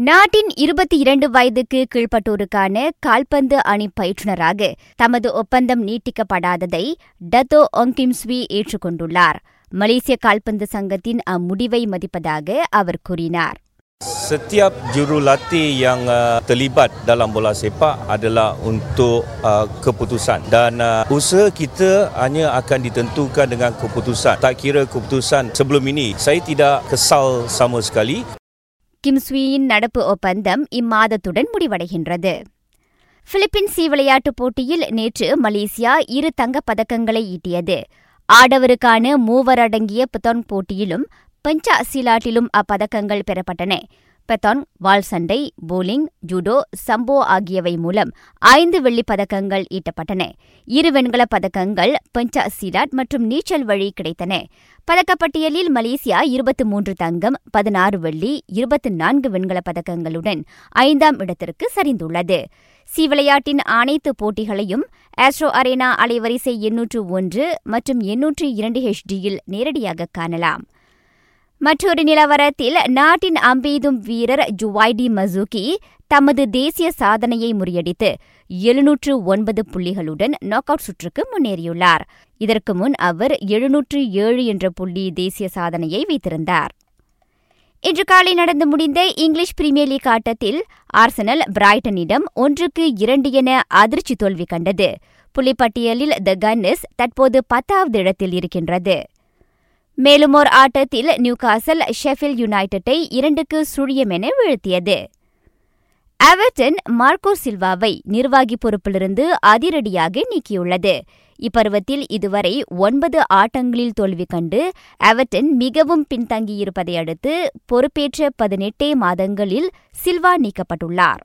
நாட்டின் இருபத்தி இரண்டு வயதுக்கு கீழ்ப்பட்டோருக்கான கால்பந்து அணி பயிற்றுநராக தமது ஒப்பந்தம் நீட்டிக்கப்படாததை டத்தோ ஒங்கிம்ஸ்வி ஏற்றுக்கொண்டுள்ளார் மலேசிய கால்பந்து சங்கத்தின் அம்முடிவை மதிப்பதாக அவர் கூறினார் Setiap jurulatih yang uh, terlibat dalam bola sepak adalah untuk uh, keputusan dan uh, usaha kita hanya akan ditentukan dengan keputusan. Tak kira keputusan sebelum ini, saya tidak kesal sama sekali. கிம்ஸ்வியின் நடப்பு ஒப்பந்தம் இம்மாதத்துடன் முடிவடைகின்றது. Philippines C விளையாட்டுப் போட்டியில் நேற்று Malaysia இரு தங்கப் பதக்கங்களை ஈட்டியது. ஆடவருக்கான மூவர் அடங்கிய புத்தன் போட்டியிலும் பஞ்சா சிலாட்டிலும் அப்பதக்கங்கள் பெறப்பட்டன. பெத்தான் வால் சண்டை போலிங் ஜூடோ சம்போ ஆகியவை மூலம் ஐந்து வெள்ளிப் பதக்கங்கள் ஈட்டப்பட்டன. இரு வெண்கலப் பதக்கங்கள் பஞ்சா சிலாட் மற்றும் நீச்சல் வழி கிடைத்தன. பதக்கப்பட்டியலில் மலேசியா இருபத்தி மூன்று தங்கம் பதினாறு வெள்ளி இருபத்தி நான்கு வெண்கல பதக்கங்களுடன் ஐந்தாம் இடத்திற்கு சரிந்துள்ளது. சி விளையாட்டின் அனைத்து போட்டிகளையும் ஆஸ்ட்ரோ அரேனா அலைவரிசை எண்ணூற்று ஒன்று மற்றும் எண்ணூற்று இரண்டு ஹெச்டியில் நேரடியாக காணலாம். மற்றொரு நிலவரத்தில் நாட்டின் அம்பெய்தும் வீரர் ஜுவாய்டி மசூகி தமது தேசிய சாதனையை முறியடித்து எழுநூற்று ஒன்பது புள்ளிகளுடன் நாக் அவுட் சுற்றுக்கு முன்னேறியுள்ளார். இதற்கு முன் அவர் எழுநூற்று ஏழு என்ற புள்ளி தேசிய சாதனையை வைத்திருந்தார். இன்று காலை நடந்து முடிந்த இங்கிலீஷ் பிரீமியர் லீக் ஆட்டத்தில் ஆர்சனல் பிரைட்டனிடம் ஒன்றுக்கு இரண்டு என அதிர்ச்சி தோல்வி கண்டது. புள்ளிப்பட்டியலில் த கன்னஸ் தற்போது பத்தாவது இடத்தில் இருக்கின்றது. மேலும் ஓர் ஆட்டத்தில் நியூகாசல் ஷெஃபில் யுனைடெட்டை இரண்டுக்கு சுழியம் என வீழ்த்தியது. அவர்டன் மார்க்கோ சில்வாவை நிர்வாகி பொறுப்பிலிருந்து அதிரடியாக நீக்கியுள்ளது. இப்பருவத்தில் இதுவரை ஒன்பது ஆட்டங்களில் தோல்வி கண்டு அவர்டன் மிகவும் பின்தங்கியிருப்பதை அடுத்து பொறுப்பேற்ற பதினெட்டே மாதங்களில் சில்வா நீக்கப்பட்டுள்ளார்.